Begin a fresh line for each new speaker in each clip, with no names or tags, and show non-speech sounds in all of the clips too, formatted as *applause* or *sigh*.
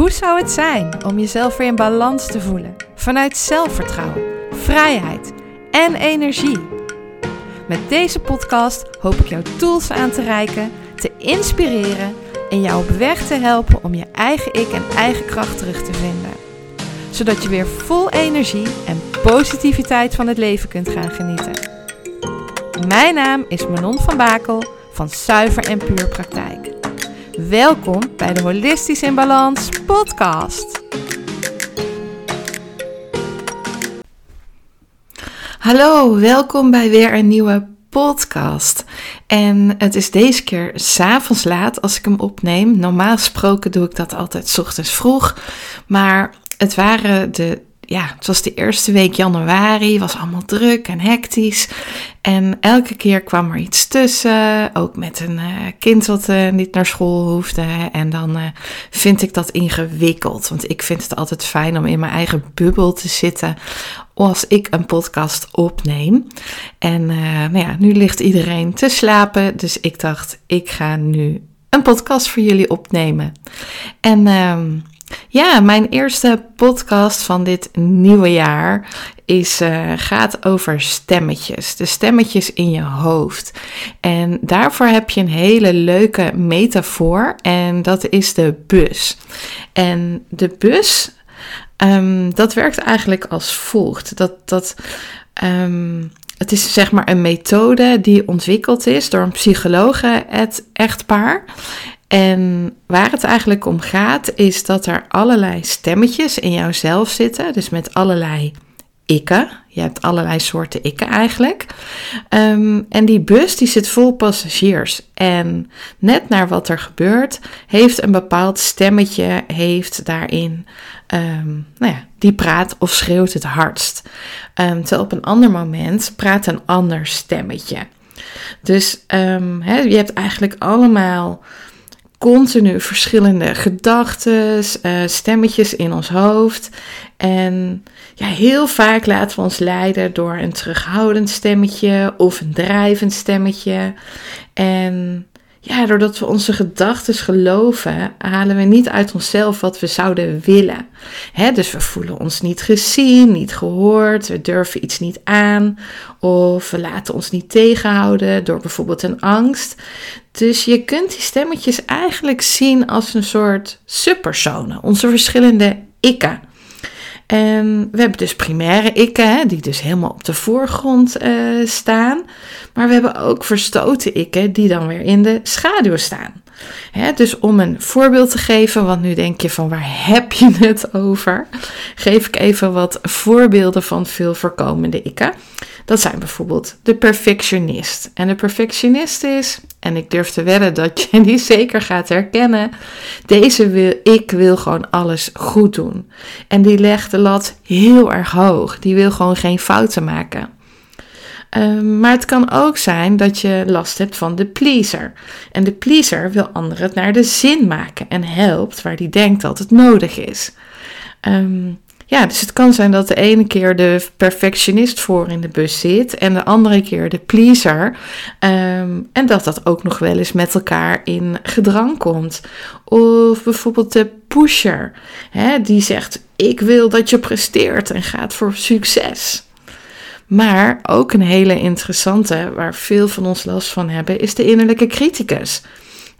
Hoe zou het zijn om jezelf weer in balans te voelen? Vanuit zelfvertrouwen, vrijheid en energie. Met deze podcast hoop ik jou tools aan te reiken, te inspireren en jou op weg te helpen om je eigen ik en eigen kracht terug te vinden. Zodat je weer vol energie en positiviteit van het leven kunt gaan genieten. Mijn naam is Manon van Bakel van Zuiver en Puur Praktijk. Welkom bij de Holistisch in Balans podcast.
Hallo, welkom bij weer een nieuwe podcast. En het is deze keer s'avonds laat als ik hem opneem. Normaal gesproken doe ik dat altijd s ochtends vroeg. Maar het waren de ja, het was de eerste week januari, was allemaal druk en hectisch. En elke keer kwam er iets tussen, ook met een uh, kind wat uh, niet naar school hoefde. En dan uh, vind ik dat ingewikkeld, want ik vind het altijd fijn om in mijn eigen bubbel te zitten als ik een podcast opneem. En nou ja, nu ligt iedereen te slapen, dus ik dacht, ik ga nu een podcast voor jullie opnemen. En ehm, ja, mijn eerste podcast van dit nieuwe jaar is, uh, gaat over stemmetjes. De stemmetjes in je hoofd. En daarvoor heb je een hele leuke metafoor en dat is de bus. En de bus, um, dat werkt eigenlijk als volgt. Dat, dat, um, het is zeg maar een methode die ontwikkeld is door een psycholoog, het echtpaar. En waar het eigenlijk om gaat, is dat er allerlei stemmetjes in jouzelf zitten. Dus met allerlei ikken. Je hebt allerlei soorten ikken eigenlijk. Um, en die bus die zit vol passagiers. En net naar wat er gebeurt, heeft een bepaald stemmetje, heeft daarin, um, nou ja, die praat of schreeuwt het hardst. Um, terwijl op een ander moment praat een ander stemmetje. Dus je hebt eigenlijk allemaal continu verschillende gedachten, uh, stemmetjes in ons hoofd. En ja, heel vaak laten we ons leiden door een terughoudend stemmetje of een drijvend stemmetje. En ja, doordat we onze gedachten geloven, halen we niet uit onszelf wat we zouden willen. dus we voelen ons niet gezien, niet gehoord, we durven iets niet aan of we laten ons niet tegenhouden door bijvoorbeeld een angst. Dus je kunt die stemmetjes eigenlijk zien als een soort subpersonen, onze verschillende ikken. En we hebben dus primaire ikken, hè, die dus helemaal op de voorgrond uh, staan. Maar we hebben ook verstoten ikken, die dan weer in de schaduw staan. Hè, dus om een voorbeeld te geven, want nu denk je van waar heb je *laughs* het over? Geef ik even wat voorbeelden van veel voorkomende ikken. Dat zijn bijvoorbeeld de perfectionist. En de perfectionist is, en ik durf te wedden dat je *laughs* die zeker gaat herkennen, deze wil, ik wil gewoon alles goed doen. En die legt de lat heel erg hoog. Die wil gewoon geen fouten maken. Um, maar het kan ook zijn dat je last hebt van de pleaser. En de pleaser wil anderen het naar de zin maken en helpt waar die denkt dat het nodig is. Um, ja, dus het kan zijn dat de ene keer de perfectionist voor in de bus zit en de andere keer de pleaser. Um, en dat dat ook nog wel eens met elkaar in gedrang komt. Of bijvoorbeeld de pusher, hè, die zegt: Ik wil dat je presteert en gaat voor succes. Maar ook een hele interessante, waar veel van ons last van hebben, is de innerlijke criticus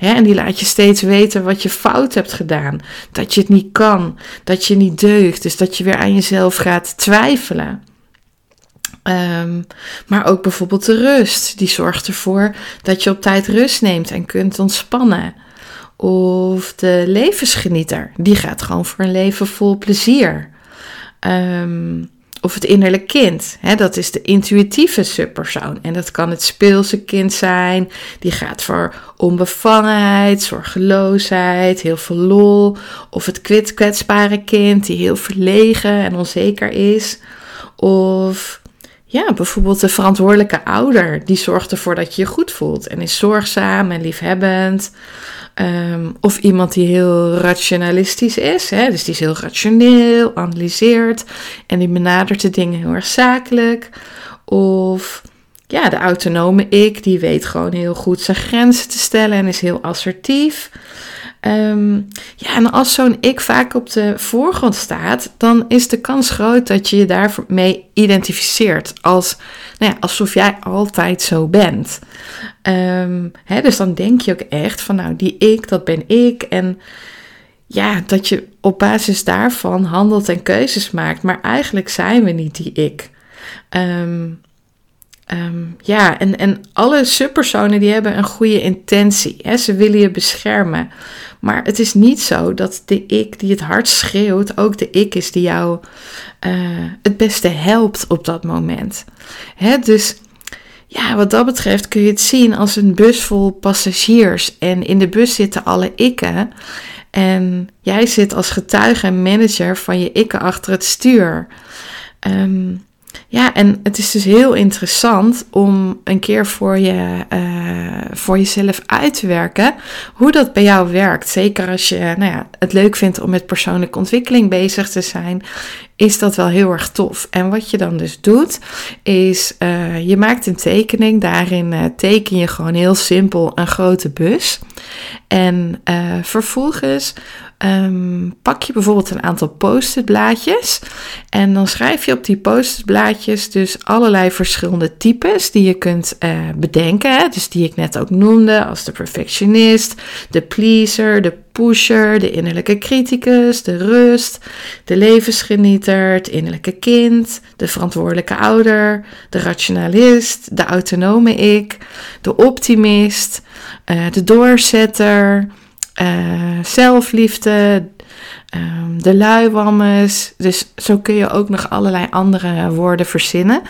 en die laat je steeds weten wat je fout hebt gedaan. Dat je het niet kan. Dat je niet deugt. Dus dat je weer aan jezelf gaat twijfelen. Um, maar ook bijvoorbeeld de rust. Die zorgt ervoor dat je op tijd rust neemt en kunt ontspannen. Of de levensgenieter. Die gaat gewoon voor een leven vol plezier. Um, of het innerlijk kind. Hè, dat is de intuïtieve subpersoon. En dat kan het speelse kind zijn. Die gaat voor onbevangenheid, zorgeloosheid, heel veel lol. Of het kwetsbare kind die heel verlegen en onzeker is. Of ja, bijvoorbeeld de verantwoordelijke ouder. Die zorgt ervoor dat je je goed voelt en is zorgzaam en liefhebbend. Um, of iemand die heel rationalistisch is, hè? dus die is heel rationeel, analyseert en die benadert de dingen heel erg zakelijk. Of ja, de autonome ik, die weet gewoon heel goed zijn grenzen te stellen en is heel assertief. Ehm, ja, en als zo'n ik vaak op de voorgrond staat, dan is de kans groot dat je je daarmee identificeert. Als, nou ja, alsof jij altijd zo bent. Ehm, hè, dus dan denk je ook echt van, nou, die ik, dat ben ik. En ja, dat je op basis daarvan handelt en keuzes maakt. Maar eigenlijk zijn we niet die ik. Ehm, ja, en, en alle subpersonen die hebben een goede intentie. Hè? Ze willen je beschermen. Maar het is niet zo dat de ik die het hart schreeuwt ook de ik is die jou uh, het beste helpt op dat moment. Hè? Dus ja, wat dat betreft kun je het zien als een bus vol passagiers. En in de bus zitten alle ikken. En jij zit als getuige en manager van je ikken achter het stuur. Um, ja, en het is dus heel interessant om een keer voor, je, uh, voor jezelf uit te werken hoe dat bij jou werkt. Zeker als je nou ja, het leuk vindt om met persoonlijke ontwikkeling bezig te zijn, is dat wel heel erg tof. En wat je dan dus doet, is uh, je maakt een tekening. Daarin uh, teken je gewoon heel simpel een grote bus. En vervolgens Um, pak je bijvoorbeeld een aantal post-it blaadjes en dan schrijf je op die post-it blaadjes dus allerlei verschillende types die je kunt bedenken. Hè? Dus die ik net ook noemde als de perfectionist, de pleaser, de pusher, de innerlijke criticus, de rust, de levensgenieter, het innerlijke kind, de verantwoordelijke ouder, de rationalist, de autonome ik, de optimist, uh, de doorzetter uh, zelfliefde, um, de luiwammes. Dus zo kun je ook nog allerlei andere woorden verzinnen.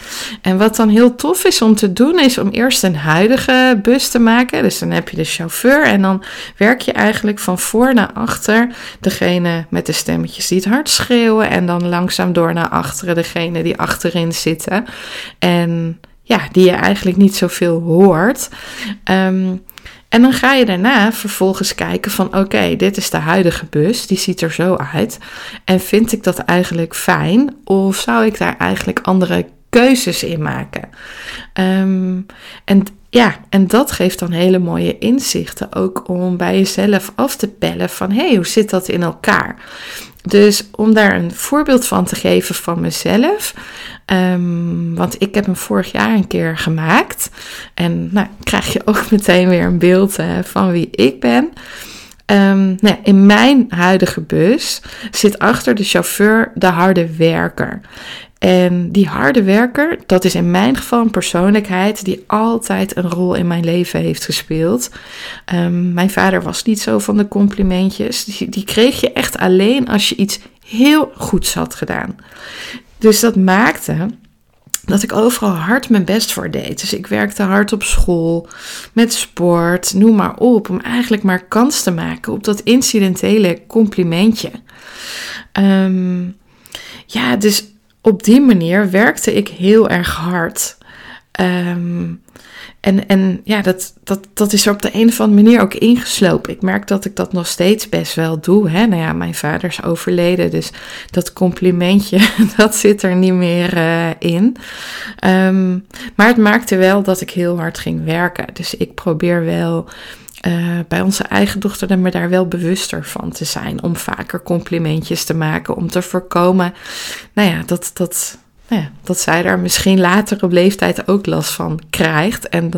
En wat dan heel tof is om te doen, is om eerst een huidige bus te maken. Dus dan heb je de chauffeur en dan werk je eigenlijk van voor naar achter degene met de stemmetjes die het hard schreeuwen. En dan langzaam door naar achteren degene die achterin zitten. En ja, die je eigenlijk niet zoveel hoort. Um, en dan ga je daarna vervolgens kijken van oké, dit is de huidige bus, die ziet er zo uit. En vind ik dat eigenlijk fijn of zou ik daar eigenlijk andere keuzes in maken? Um, en ja, en dat geeft dan hele mooie inzichten ook om bij jezelf af te pellen van hé, hey, hoe zit dat in elkaar? Dus om daar een voorbeeld van te geven van mezelf. Um, want ik heb hem vorig jaar een keer gemaakt. En nou, krijg je ook *laughs* meteen weer een beeld uh, van wie ik ben. Um, nou, in mijn huidige bus zit achter de chauffeur de harde werker. En die harde werker, dat is in mijn geval een persoonlijkheid die altijd een rol in mijn leven heeft gespeeld. Um, mijn vader was niet zo van de complimentjes. Die, die kreeg je echt alleen als je iets heel goeds had gedaan. Dus dat maakte dat ik overal hard mijn best voor deed. Dus ik werkte hard op school, met sport, noem maar op, om eigenlijk maar kans te maken op dat incidentele complimentje. Um, ja, dus op die manier werkte ik heel erg hard. Um, en, en ja, dat, dat, dat is er op de een of andere manier ook ingeslopen. Ik merk dat ik dat nog steeds best wel doe. Hè? Nou ja, mijn vader is overleden, dus dat complimentje, *laughs* dat zit er niet meer uh, in. Um, maar het maakte wel dat ik heel hard ging werken. Dus ik probeer wel uh, bij onze eigen dochter me daar wel bewuster van te zijn. Om vaker complimentjes te maken. Om te voorkomen, nou ja, dat, dat, nou ja, dat zij daar misschien later op leeftijd ook last van krijgt. En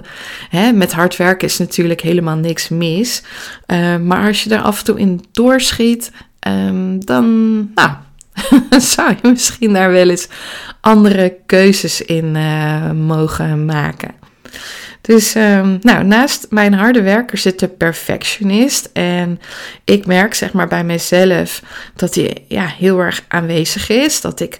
hè, met hard werken is natuurlijk helemaal niks mis. Uh, maar als je daar af en toe in doorschiet, um, dan nou, *laughs* zou je misschien daar wel eens andere keuzes in uh, mogen maken. Dus um, nou, naast mijn harde werker zit de perfectionist. En ik merk zeg maar bij mezelf dat die ja, heel erg aanwezig is. Dat ik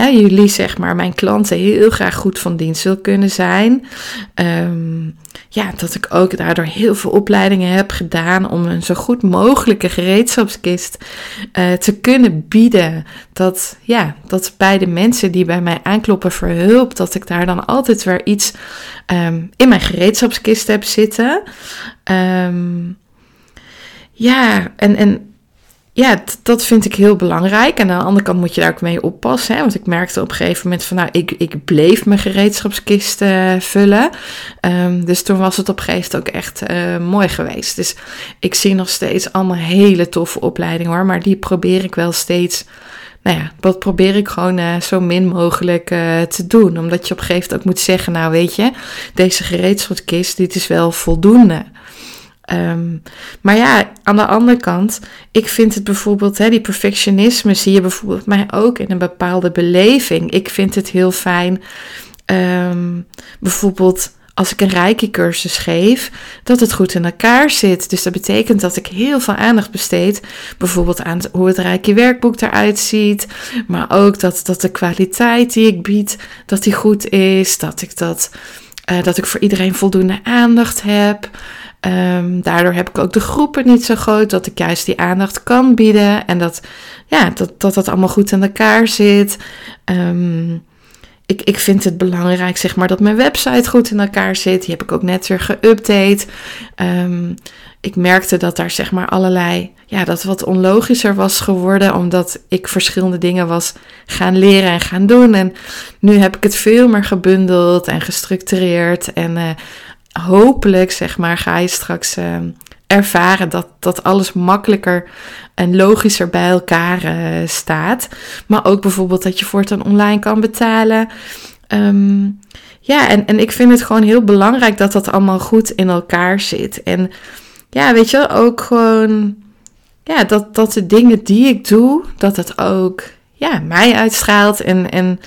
jullie, zeg maar, mijn klanten heel graag goed van dienst wil kunnen zijn. Um, ja, dat ik ook daardoor heel veel opleidingen heb gedaan om een zo goed mogelijke gereedschapskist uh, te kunnen bieden. Dat, ja, dat bij de mensen die bij mij aankloppen voor hulp, dat ik daar dan altijd weer iets um, in mijn gereedschapskist heb zitten. Um, ja, en, en ja, dat vind ik heel belangrijk. En aan de andere kant moet je daar ook mee oppassen. Hè? Want ik merkte op een gegeven moment van, nou, ik, ik bleef mijn gereedschapskist uh, vullen. Um, dus toen was het op gegeven moment ook echt uh, mooi geweest. Dus ik zie nog steeds allemaal hele toffe opleidingen hoor. Maar die probeer ik wel steeds, nou ja, dat probeer ik gewoon uh, zo min mogelijk te doen. Omdat je op een gegeven moment ook moet zeggen, nou weet je, deze gereedschapskist, dit is wel voldoende. Um, maar ja, aan de andere kant, ik vind het bijvoorbeeld, hè, die perfectionisme zie je bijvoorbeeld mij ook in een bepaalde beleving. Ik vind het heel fijn, um, bijvoorbeeld als ik een reiki-cursus geef, dat het goed in elkaar zit. Dus dat betekent dat ik heel veel aandacht besteed, bijvoorbeeld aan hoe het reiki-werkboek eruit ziet, maar ook dat, dat de kwaliteit die ik bied, dat die goed is, dat ik dat, uh, dat ik voor iedereen voldoende aandacht heb. Um, daardoor heb ik ook de groepen niet zo groot, dat ik juist die aandacht kan bieden en dat ja, dat, dat, dat allemaal goed in elkaar zit. Um, ik, ik vind het belangrijk, zeg maar, dat mijn website goed in elkaar zit. Die heb ik ook net weer geüpdate. Um, ik merkte dat daar, zeg maar, allerlei, ja, dat wat onlogischer was geworden, omdat ik verschillende dingen was gaan leren en gaan doen. En nu heb ik het veel meer gebundeld en gestructureerd en uh, hopelijk, zeg maar, ga je straks uh, ervaren dat, dat alles makkelijker en logischer bij elkaar uh, staat. Maar ook bijvoorbeeld dat je voortaan online kan betalen. Um, ja, en, en ik vind het gewoon heel belangrijk dat dat allemaal goed in elkaar zit. En ja, weet je, ook gewoon, ja, dat, dat de dingen die ik doe, dat het ook, ja, mij uitstraalt. En, en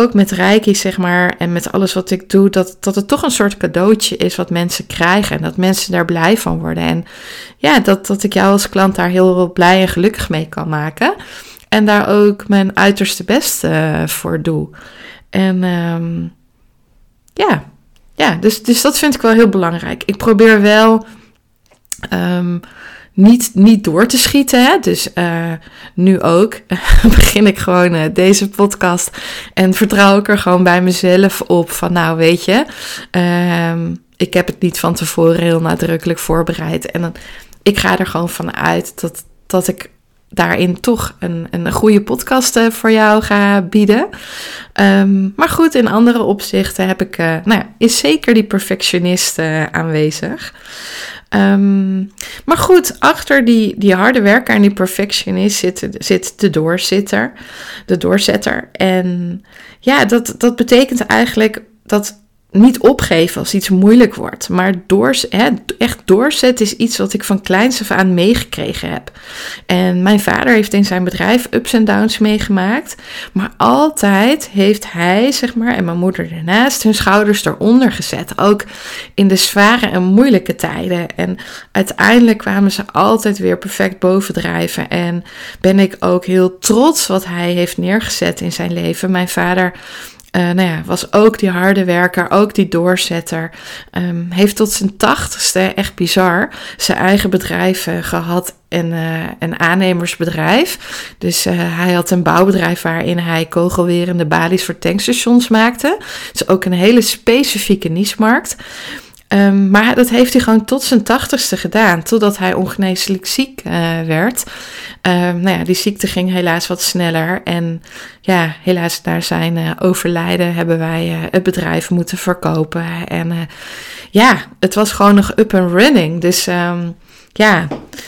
ook met Reiki, zeg maar, en met alles wat ik doe, dat, dat het toch een soort cadeautje is wat mensen krijgen en dat mensen daar blij van worden. En ja, dat, dat ik jou als klant daar heel blij en gelukkig mee kan maken. En daar ook mijn uiterste best uh, voor doe. En um, ja, ja dus, dus dat vind ik wel heel belangrijk. Ik probeer wel. Um, niet, niet door te schieten. Hè? Dus uh, nu ook *laughs* begin ik gewoon uh, deze podcast en vertrouw ik er gewoon bij mezelf op van nou weet je, uh, ik heb het niet van tevoren heel nadrukkelijk voorbereid. En dan, ik ga er gewoon van uit dat, dat ik daarin toch een, een goede podcast uh, voor jou ga bieden. Um, maar goed, in andere opzichten heb ik, nou ja, is zeker die perfectionist aanwezig. Um, maar goed, achter die, die harde werker en die perfectionist zit, zit de doorzitter, de doorzetter. En ja, dat, dat betekent eigenlijk dat niet opgeven als iets moeilijk wordt. Maar door, hè, echt doorzetten is iets wat ik van kleins af aan meegekregen heb. En mijn vader heeft in zijn bedrijf ups en downs meegemaakt. Maar altijd heeft hij, zeg maar, en mijn moeder ernaast, hun schouders eronder gezet. Ook in de zware en moeilijke tijden. En uiteindelijk kwamen ze altijd weer perfect bovendrijven. En ben ik ook heel trots wat hij heeft neergezet in zijn leven. Mijn vader uh, nou ja, was ook die harde werker, ook die doorzetter. Um, heeft tot zijn tachtigste, echt bizar, zijn eigen bedrijf uh, gehad en uh, een aannemersbedrijf. Dus hij had een bouwbedrijf waarin hij kogelwerende balies voor tankstations maakte. Dus ook een hele specifieke niche-markt. Um, maar dat heeft hij gewoon tot zijn tachtigste gedaan, totdat hij ongeneeslijk ziek uh, werd. Um, nou ja, die ziekte ging helaas wat sneller. En ja, helaas naar zijn uh, overlijden hebben wij uh, het bedrijf moeten verkopen. En ja, het was gewoon nog up and running. Dus um, ja,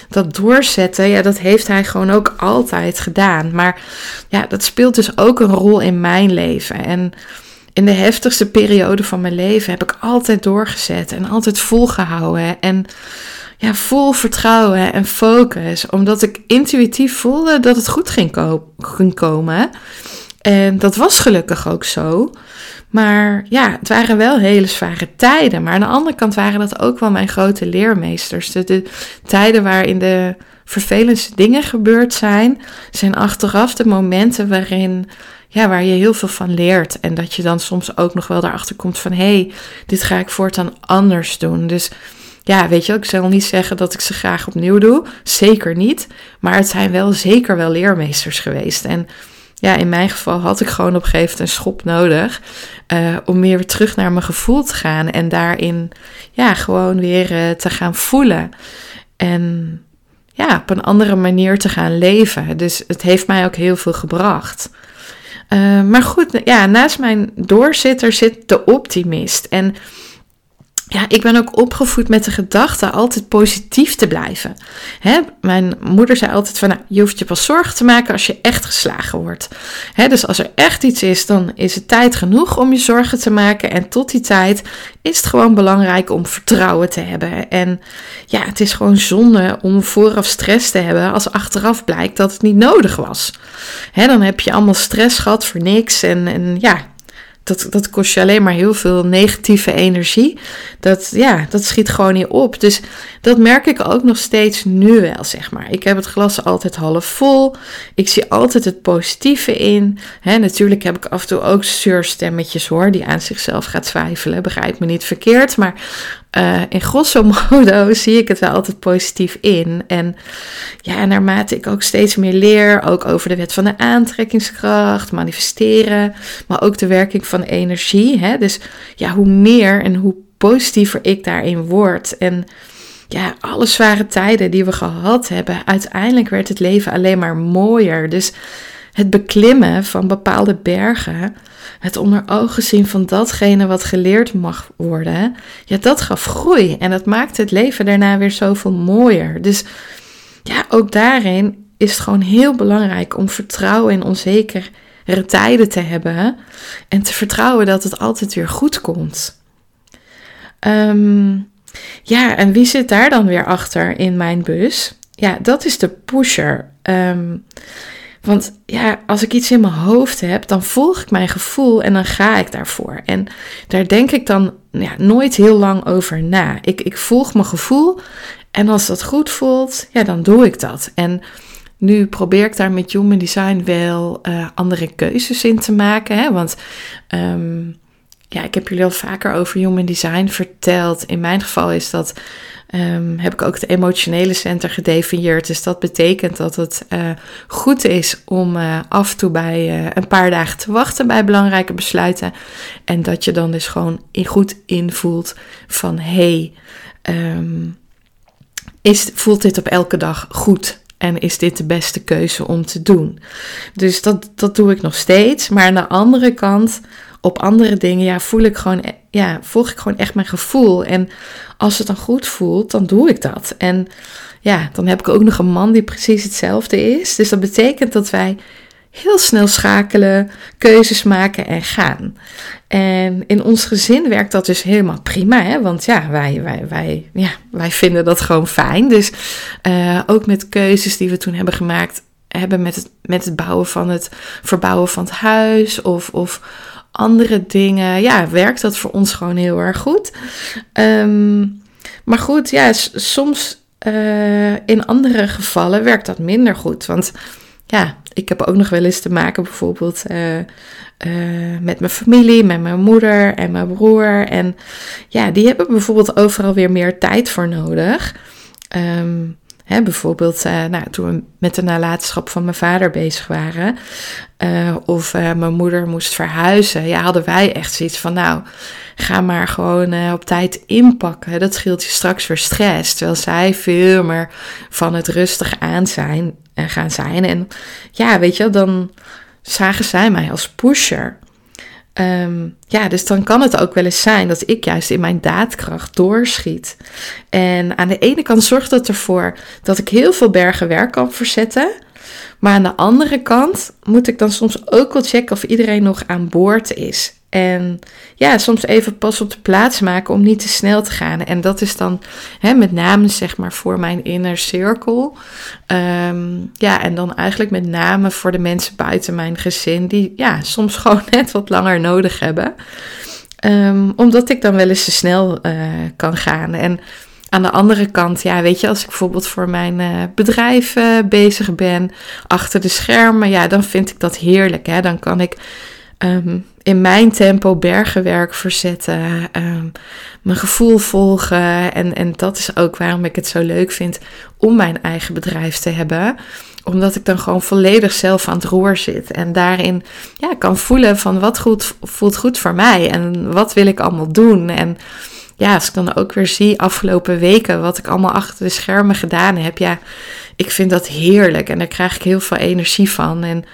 dat doorzetten, ja, dat heeft hij gewoon ook altijd gedaan. Maar ja, dat speelt dus ook een rol in mijn leven. En in de heftigste periode van mijn leven heb ik altijd doorgezet en altijd volgehouden. En ja, vol vertrouwen en focus. Omdat ik intuïtief voelde dat het goed ging, ko ging komen. En dat was gelukkig ook zo. Maar ja, het waren wel hele zware tijden. Maar aan de andere kant waren dat ook wel mijn grote leermeesters. De tijden waarin de vervelendste dingen gebeurd zijn, zijn achteraf de momenten waarin ja, waar je heel veel van leert. En dat je dan soms ook nog wel daarachter komt van hé, hey, dit ga ik voortaan anders doen. Dus ja, weet je, ik zal niet zeggen dat ik ze graag opnieuw doe. Zeker niet. Maar het zijn wel zeker wel leermeesters geweest. En ja, in mijn geval had ik gewoon op een gegeven moment een schop nodig. Uh, om meer terug naar mijn gevoel te gaan. En daarin ja, gewoon weer uh, te gaan voelen. En ja, op een andere manier te gaan leven. Dus het heeft mij ook heel veel gebracht. Uh, maar goed, ja, naast mijn doorzitter zit de optimist. En ja, ik ben ook opgevoed met de gedachte altijd positief te blijven. Hè? Mijn moeder zei altijd van, nou, je hoeft je pas zorgen te maken als je echt geslagen wordt. Hè? Dus als er echt iets is, dan is het tijd genoeg om je zorgen te maken. En tot die tijd is het gewoon belangrijk om vertrouwen te hebben. En ja, het is gewoon zonde om vooraf stress te hebben als achteraf blijkt dat het niet nodig was. Hè? Dan heb je allemaal stress gehad voor niks. En, en ja, dat, dat kost je alleen maar heel veel negatieve energie. Dat, ja, dat schiet gewoon niet op. Dus dat merk ik ook nog steeds nu wel, zeg maar. Ik heb het glas altijd half vol. Ik zie altijd het positieve in. He, natuurlijk heb ik af en toe ook zeurstemmetjes hoor, die aan zichzelf gaat twijfelen. Begrijp me niet verkeerd. Maar uh, in grosso modo *laughs* zie ik het wel altijd positief in. En ja, naarmate ik ook steeds meer leer, ook over de wet van de aantrekkingskracht, manifesteren, maar ook de werking van energie. Hè? Dus ja, hoe meer en hoe positiever ik daarin word. En ja, alle zware tijden die we gehad hebben, uiteindelijk werd het leven alleen maar mooier. Dus het beklimmen van bepaalde bergen, het onder ogen zien van datgene wat geleerd mag worden, ja, dat gaf groei en dat maakte het leven daarna weer zoveel mooier. Dus ja, ook daarin is het gewoon heel belangrijk om vertrouwen in onzekere tijden te hebben en te vertrouwen dat het altijd weer goed komt. Ehm, ja, en wie zit daar dan weer achter in mijn bus? Ja, dat is de pusher. Um, want ja, als ik iets in mijn hoofd heb, dan volg ik mijn gevoel en dan ga ik daarvoor. En daar denk ik dan ja, nooit heel lang over na. Ik, ik volg mijn gevoel en als dat goed voelt, ja, dan doe ik dat. En nu probeer ik daar met Human Design wel uh, andere keuzes in te maken. Hè? Want um, ja, ik heb jullie al vaker over Human Design verteld. In mijn geval is dat um, heb ik ook het emotionele center gedefinieerd. Dus dat betekent dat het uh, goed is om uh, af en toe bij uh, een paar dagen te wachten bij belangrijke besluiten. En dat je dan dus gewoon in goed invoelt van hey, is, voelt dit op elke dag goed? En is dit de beste keuze om te doen? Dus dat, dat doe ik nog steeds. Maar aan de andere kant op andere dingen, ja, voel ik gewoon, ja, volg ik gewoon echt mijn gevoel. En als het dan goed voelt, dan doe ik dat. En ja, dan heb ik ook nog een man die precies hetzelfde is. Dus dat betekent dat wij heel snel schakelen, keuzes maken en gaan. En in ons gezin werkt dat dus helemaal prima, hè? want ja wij, wij, wij, ja, wij vinden dat gewoon fijn. Dus uh, ook met keuzes die we toen hebben gemaakt, hebben met het, met het bouwen van het verbouwen van het huis of, of andere dingen, ja, werkt dat voor ons gewoon heel erg goed. Um, maar goed, ja, soms uh, in andere gevallen werkt dat minder goed. Want ja, ik heb ook nog wel eens te maken bijvoorbeeld uh, uh, met mijn familie, met mijn moeder en mijn broer. En ja, die hebben bijvoorbeeld overal weer meer tijd voor nodig. Um, Bijvoorbeeld uh, nou, toen we met de nalatenschap van mijn vader bezig waren. Uh, of uh, mijn moeder moest verhuizen. Ja, hadden wij echt zoiets van nou, ga maar gewoon op tijd inpakken. Dat scheelt je straks weer stress. Terwijl zij veel meer van het rustig aan zijn en gaan zijn. En ja, weet je, dan zagen zij mij als pusher. Um, ja, dus dan kan het ook wel eens zijn dat ik juist in mijn daadkracht doorschiet. En aan de ene kant zorgt dat ervoor dat ik heel veel bergen werk kan verzetten. Maar aan de andere kant moet ik dan soms ook wel checken of iedereen nog aan boord is. En ja, soms even pas op de plaats maken om niet te snel te gaan. En dat is dan hè, met name zeg maar voor mijn inner cirkel. Um, ja, en dan eigenlijk met name voor de mensen buiten mijn gezin die ja, soms *laughs* gewoon net wat langer nodig hebben. Um, omdat ik dan wel eens te snel uh, kan gaan. En aan de andere kant, ja, weet je, als ik bijvoorbeeld voor mijn uh, bedrijf uh, bezig ben, achter de schermen, ja, dan vind ik dat heerlijk. Hè? Dan kan ik um, in mijn tempo bergenwerk verzetten, um, mijn gevoel volgen. En, en dat is ook waarom ik het zo leuk vind om mijn eigen bedrijf te hebben. Omdat ik dan gewoon volledig zelf aan het roer zit. En daarin ja, kan voelen van wat goed, voelt goed voor mij. En wat wil ik allemaal doen. En ja, als ik dan ook weer zie afgelopen weken wat ik allemaal achter de schermen gedaan heb. Ja, ik vind dat heerlijk en daar krijg ik heel veel energie van. En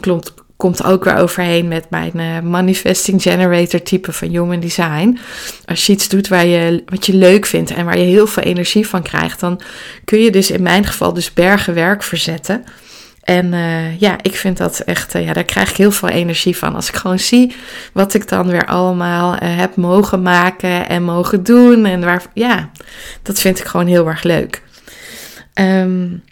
klopt, komt ook weer overheen met mijn uh, manifesting generator type van human design. Als je iets doet waar je, wat je leuk vindt en waar je heel veel energie van krijgt, dan kun je dus in mijn geval dus bergen werk verzetten. En uh, ja, ik vind dat echt, uh, ja, daar krijg ik heel veel energie van. Als ik gewoon zie wat ik dan weer allemaal heb mogen maken en mogen doen. En waar, ja, dat vind ik gewoon heel erg leuk. Um,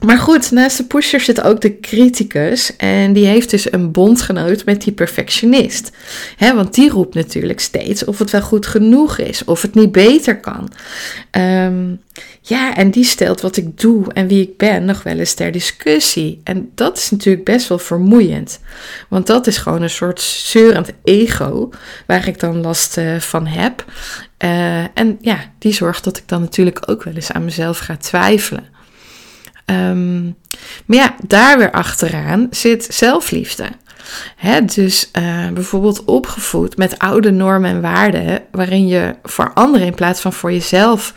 maar goed, naast de pusher zit ook de criticus. En die heeft dus een bondgenoot met die perfectionist. He, want die roept natuurlijk steeds of het wel goed genoeg is, of het niet beter kan. Um, ja, en die stelt wat ik doe en wie ik ben nog wel eens ter discussie. En dat is natuurlijk best wel vermoeiend. Want dat is gewoon een soort zeurend ego waar ik dan last uh, van heb. Uh, en ja, die zorgt dat ik dan natuurlijk ook wel eens aan mezelf ga twijfelen. Um, maar ja, daar weer achteraan zit zelfliefde. He, dus uh, bijvoorbeeld opgevoed met oude normen en waarden, waarin je voor anderen in plaats van voor jezelf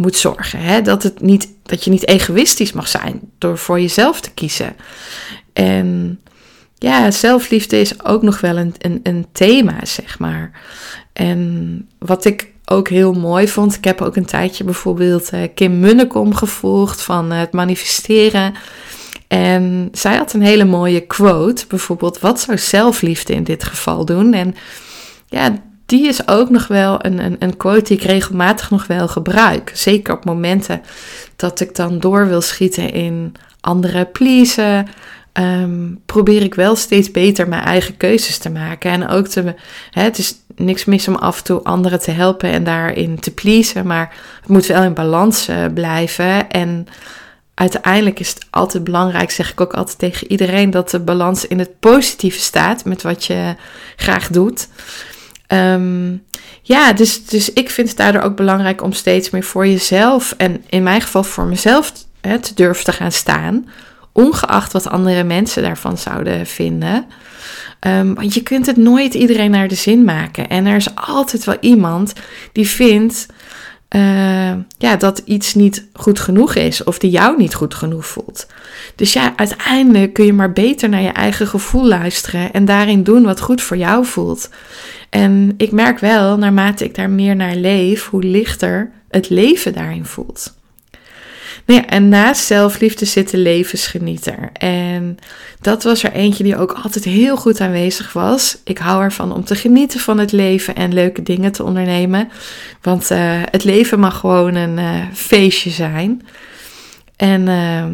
moet zorgen. He, dat, het niet, dat je niet egoïstisch mag zijn door voor jezelf te kiezen. En ja, zelfliefde is ook nog wel een, een, een thema, zeg maar. En wat ik ook heel mooi vond. Ik heb ook een tijdje bijvoorbeeld uh, Kim Munnekom gevolgd van uh, het manifesteren. En zij had een hele mooie quote, bijvoorbeeld: Wat zou zelfliefde in dit geval doen? En ja, die is ook nog wel een, een, een quote die ik regelmatig nog wel gebruik. Zeker op momenten dat ik dan door wil schieten in andere pleasen. Um, probeer ik wel steeds beter mijn eigen keuzes te maken. En ook te. Hè, het is niks mis om af en toe anderen te helpen en daarin te pleasen. Maar het moet wel in balans uh, blijven. En uiteindelijk is het altijd belangrijk, zeg ik ook altijd tegen iedereen, dat de balans in het positieve staat met wat je graag doet. Um, ja, dus, dus ik vind het daardoor ook belangrijk om steeds meer voor jezelf en in mijn geval voor mezelf hè, te durven te gaan staan ongeacht wat andere mensen daarvan zouden vinden. Um, want je kunt het nooit iedereen naar de zin maken. En er is altijd wel iemand die vindt uh, ja, dat iets niet goed genoeg is of die jou niet goed genoeg voelt. Dus ja, uiteindelijk kun je maar beter naar je eigen gevoel luisteren en daarin doen wat goed voor jou voelt. En ik merk wel, naarmate ik daar meer naar leef, hoe lichter het leven daarin voelt. Nou ja, en naast zelfliefde zit de levensgenieter. En dat was er eentje die ook altijd heel goed aanwezig was. Ik hou ervan om te genieten van het leven en leuke dingen te ondernemen. Want uh, het leven mag gewoon een uh, feestje zijn. En uh,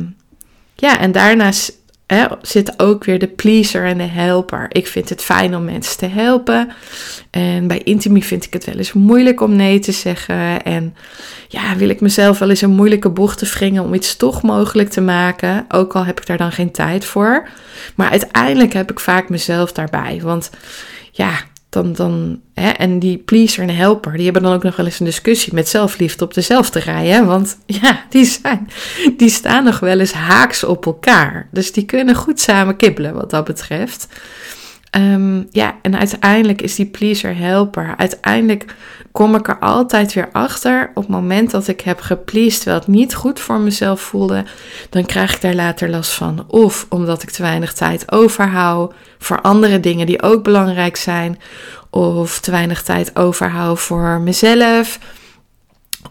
ja, en daarnaast hè, zit ook weer de pleaser en de helper. Ik vind het fijn om mensen te helpen. En bij Intimi vind ik het wel eens moeilijk om nee te zeggen. En ja, wil ik mezelf wel eens een moeilijke bocht te wringen om iets toch mogelijk te maken. Ook al heb ik daar dan geen tijd voor. Maar uiteindelijk heb ik vaak mezelf daarbij. Want ja, dan, dan, hè, en die pleaser en helper, die hebben dan ook nog wel eens een discussie met zelfliefde op dezelfde rij. Hè? Want *laughs* ja, die, zijn, die staan nog wel eens haaks op elkaar. Dus die kunnen goed samen kibbelen wat dat betreft. Ehm, ja, en uiteindelijk is die pleaser helper. Uiteindelijk kom ik er altijd weer achter. Op het moment dat ik heb gepleased terwijl het niet goed voor mezelf voelde, dan krijg ik daar later last van. Of omdat ik te weinig tijd overhoud voor andere dingen die ook belangrijk zijn. Of te weinig tijd overhoud voor mezelf.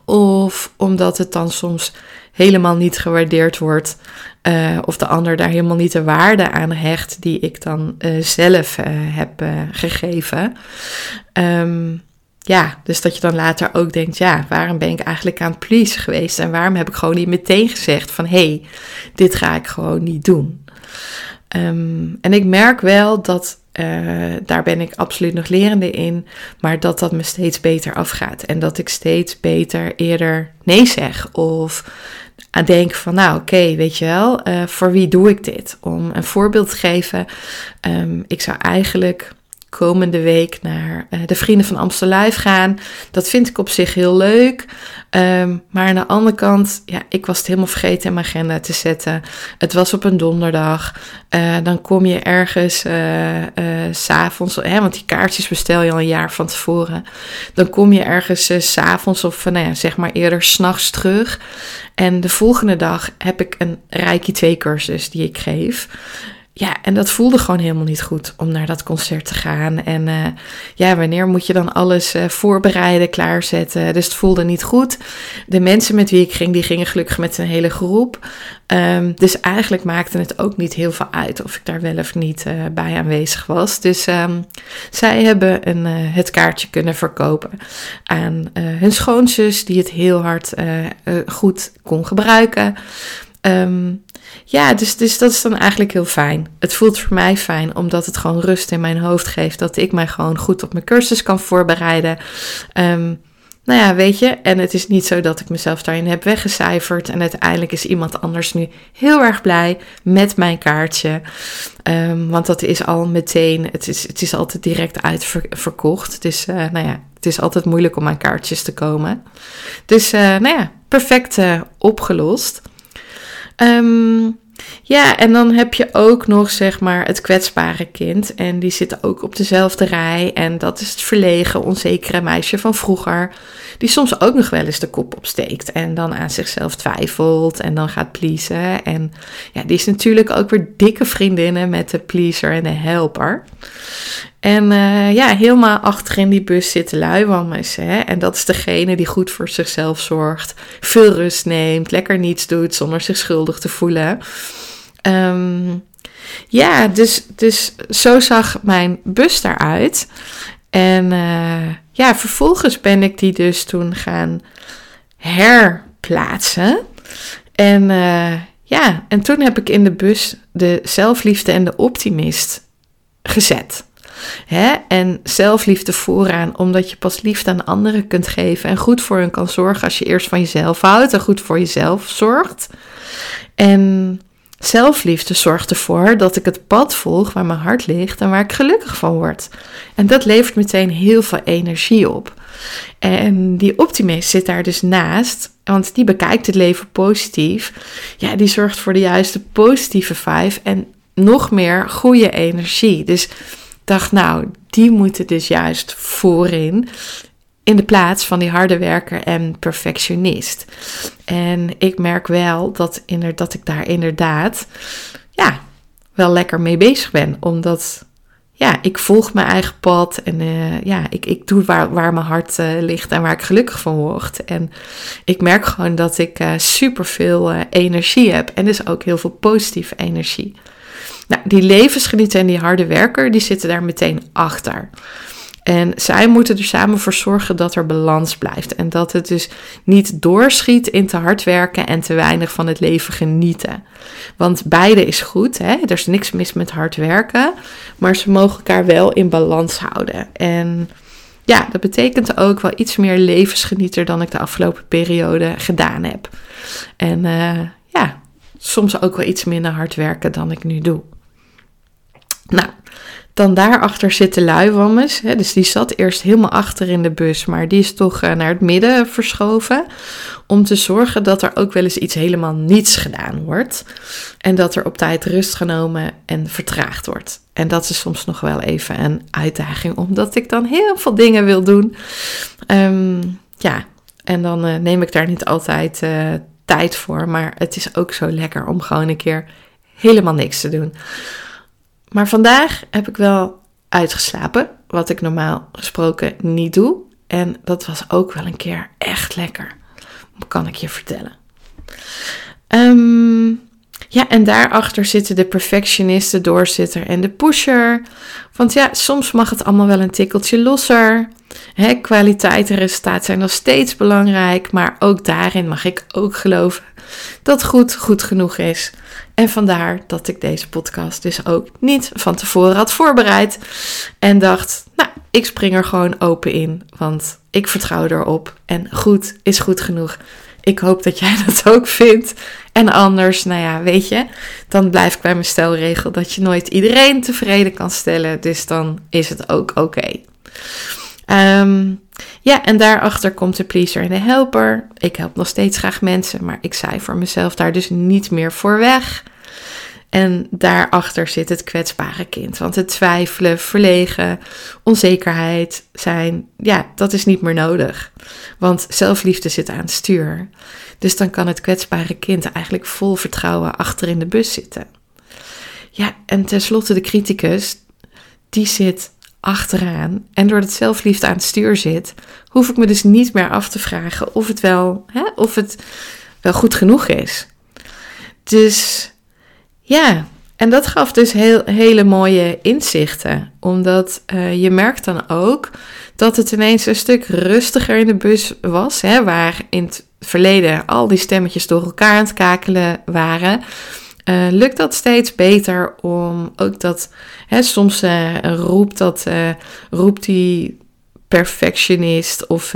Of omdat het dan soms helemaal niet gewaardeerd wordt. Uh, of de ander daar helemaal niet de waarde aan hecht die ik dan uh, zelf uh, heb gegeven. Um, ja, dus dat je dan later ook denkt, ja, waarom ben ik eigenlijk aan het please geweest? En waarom heb ik gewoon niet meteen gezegd van, hé, hey, dit ga ik gewoon niet doen. Um, en ik merk wel dat, uh, daar ben ik absoluut nog lerende in, maar dat dat me steeds beter afgaat. En dat ik steeds beter eerder nee zeg of aan denk van, nou oké, weet je wel, uh, voor wie doe ik dit? Om een voorbeeld te geven, um, ik zou eigenlijk komende week naar uh, de Vrienden van Amstel Live gaan. Dat vind ik op zich heel leuk. Um, maar aan de andere kant, ja, ik was het helemaal vergeten in mijn agenda te zetten. Het was op een donderdag. Uh, dan kom je ergens uh, s'avonds, want die kaartjes bestel je al een jaar van tevoren. Dan kom je ergens s s'avonds of nou ja, zeg maar eerder s'nachts terug. En de volgende dag heb ik een Reiki 2 cursus die ik geef. Ja, en dat voelde gewoon helemaal niet goed om naar dat concert te gaan. En uh, ja, wanneer moet je dan alles uh, voorbereiden, klaarzetten? Dus het voelde niet goed. De mensen met wie ik ging, die gingen gelukkig met een hele groep. Um, dus eigenlijk maakte het ook niet heel veel uit of ik daar wel of niet uh, bij aanwezig was. Dus um, zij hebben een, het kaartje kunnen verkopen aan hun schoonzus, die het heel hard goed kon gebruiken. Um, ja, dus, dus dat is dan eigenlijk heel fijn. Het voelt voor mij fijn, omdat het gewoon rust in mijn hoofd geeft. Dat ik mij gewoon goed op mijn cursus kan voorbereiden. Um, nou ja, weet je, en het is niet zo dat ik mezelf daarin heb weggecijferd. En uiteindelijk is iemand anders nu heel erg blij met mijn kaartje. Um, want dat is al meteen, het is, het is altijd direct uitverkocht. Dus uh, nou ja, het is altijd moeilijk om aan kaartjes te komen. Dus uh, nou ja, perfect uh, opgelost. Um, ja, en dan heb je ook nog zeg maar het kwetsbare kind. En die zit ook op dezelfde rij. En dat is het verlegen, onzekere meisje van vroeger. Die soms ook nog wel eens de kop opsteekt. En dan aan zichzelf twijfelt. En dan gaat pleasen. En ja, die is natuurlijk ook weer dikke vriendinnen met de pleaser en de helper. En uh, ja, helemaal achter in die bus zitten luiwammers. Hè? En dat is degene die goed voor zichzelf zorgt, veel rust neemt, lekker niets doet zonder zich schuldig te voelen. Um, ja, dus, dus zo zag mijn bus daaruit. En uh, ja, vervolgens ben ik die dus toen gaan herplaatsen. En uh, ja, en toen heb ik in de bus de zelfliefde en de optimist gezet. Hè? En zelfliefde vooraan, omdat je pas liefde aan anderen kunt geven en goed voor hen kan zorgen als je eerst van jezelf houdt en goed voor jezelf zorgt. En zelfliefde zorgt ervoor dat ik het pad volg waar mijn hart ligt en waar ik gelukkig van word. En dat levert meteen heel veel energie op. En die optimist zit daar dus naast, want die bekijkt het leven positief. Ja, die zorgt voor de juiste positieve vibe en nog meer goede energie. Dus dacht, nou, die moeten dus juist voorin in de plaats van die harde werker en perfectionist. En ik merk wel dat, dat ik daar inderdaad ja, wel lekker mee bezig ben. Omdat ja, ik volg mijn eigen pad en uh, ja, ik, ik doe waar, waar mijn hart uh, ligt en waar ik gelukkig van word. En ik merk gewoon dat ik uh, super veel energie heb en dus ook heel veel positieve energie. Nou, die levensgenieter en die harde werker, die zitten daar meteen achter. En zij moeten er samen voor zorgen dat er balans blijft. En dat het dus niet doorschiet in te hard werken en te weinig van het leven genieten. Want beide is goed. Hè? Er is niks mis met hard werken. Maar ze mogen elkaar wel in balans houden. En ja, dat betekent ook wel iets meer levensgenieter dan ik de afgelopen periode gedaan heb. En uh, ja, soms ook wel iets minder hard werken dan ik nu doe. Nou, dan daarachter zitten luiwammes. Dus die zat eerst helemaal achter in de bus, maar die is toch eh, naar het midden verschoven. Om te zorgen dat er ook wel eens iets helemaal niets gedaan wordt. En dat er op tijd rust genomen en vertraagd wordt. En dat is soms nog wel even een uitdaging, omdat ik dan heel veel dingen wil doen. Um, ja, en dan uh, neem ik daar niet altijd uh, tijd voor. Maar het is ook zo lekker om gewoon een keer helemaal niks te doen. Maar vandaag heb ik wel uitgeslapen, wat ik normaal gesproken niet doe. En dat was ook wel een keer echt lekker, kan ik je vertellen. Um, ja, en daarachter zitten de perfectionist, de doorzitter en de pusher. Want ja, soms mag het allemaal wel een tikkeltje losser. Kwaliteit en resultaat zijn nog steeds belangrijk, maar ook daarin mag ik ook geloven dat goed goed genoeg is. En vandaar dat ik deze podcast dus ook niet van tevoren had voorbereid. En dacht, nou, ik spring er gewoon open in, want ik vertrouw erop. En goed is goed genoeg. Ik hoop dat jij *laughs* dat ook vindt. En anders, nou ja, weet je, dan blijf ik bij mijn stelregel dat je nooit iedereen tevreden kan stellen. Dus dan is het ook oké. Ehm, ja, en daarachter komt de pleaser en de helper. Ik help nog steeds graag mensen, maar ik zei voor mezelf daar dus niet meer voor weg. En daarachter zit het kwetsbare kind. Want het twijfelen, verlegen, onzekerheid zijn, ja, dat is niet meer nodig. Want zelfliefde zit aan het stuur. Dus dan kan het kwetsbare kind eigenlijk vol vertrouwen achter in de bus zitten. Ja, en tenslotte de criticus, die zit achteraan. En doordat zelfliefde aan het stuur zit, hoef ik me dus niet meer af te vragen of het wel, hè, of het wel goed genoeg is. Dus ja, en dat gaf dus heel, hele mooie inzichten. Omdat uh, je merkt dan ook dat het ineens een stuk rustiger in de bus was. Hè, waar in het verleden al die stemmetjes door elkaar aan het kakelen waren. Uh, lukt dat steeds beter om ook dat, hè, soms uh, roept, dat, uh, roept die perfectionist of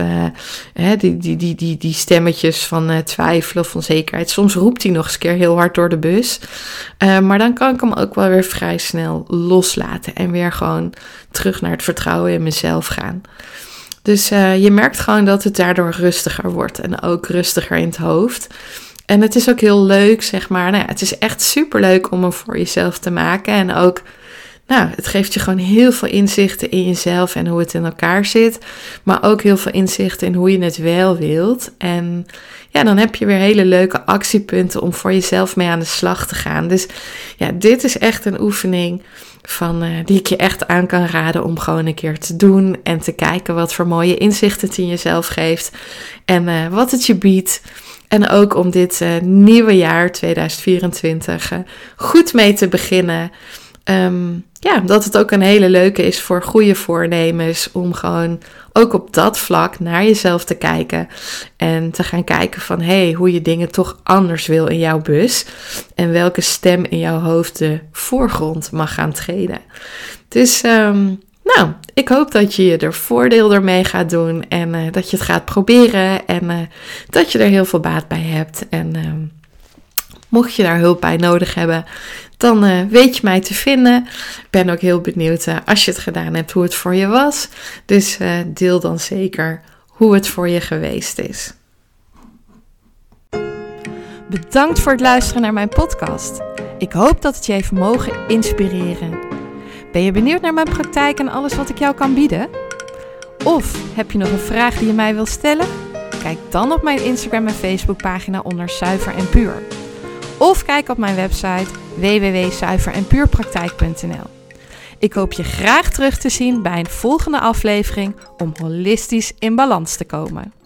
hè, die, die, die, die, die stemmetjes van twijfel of onzekerheid. Soms roept hij nog eens keer heel hard door de bus. maar dan kan ik hem ook wel weer vrij snel loslaten en weer gewoon terug naar het vertrouwen in mezelf gaan. Dus je merkt gewoon dat het daardoor rustiger wordt en ook rustiger in het hoofd. En het is ook heel leuk, zeg maar. Nou ja, het is echt super leuk om hem voor jezelf te maken. En ook, nou, het geeft je gewoon heel veel inzichten in jezelf en hoe het in elkaar zit. Maar ook heel veel inzichten in hoe je het wel wilt. En ja, dan heb je weer hele leuke actiepunten om voor jezelf mee aan de slag te gaan. Dus ja, dit is echt een oefening van, uh, die ik je echt aan kan raden om gewoon een keer te doen. En te kijken wat voor mooie inzichten het in jezelf geeft. En uh, wat het je biedt. En ook om dit uh, nieuwe jaar 2024 uh, goed mee te beginnen. Um, ja, dat het ook een hele leuke is voor goede voornemens. Om gewoon ook op dat vlak naar jezelf te kijken. En te gaan kijken van hey, hoe je dingen toch anders wil in jouw bus. En welke stem in jouw hoofd de voorgrond mag gaan treden. Dus um, nou, ik hoop dat je er voordeel ermee gaat doen en uh, dat je het gaat proberen en uh, dat je er heel veel baat bij hebt. En uh, mocht je daar hulp bij nodig hebben, dan weet je mij te vinden. Ik ben ook heel benieuwd als je het gedaan hebt hoe het voor je was. Dus deel dan zeker hoe het voor je geweest is.
Bedankt voor het luisteren naar mijn podcast. Ik hoop dat het je heeft mogen inspireren. Ben je benieuwd naar mijn praktijk en alles wat ik jou kan bieden? Of heb je nog een vraag die je mij wil stellen? Kijk dan op mijn Instagram en Facebook pagina onder Zuiver en Puur. Of kijk op mijn website www.zuiverenpuurpraktijk.nl. Ik hoop je graag terug te zien bij een volgende aflevering om holistisch in balans te komen.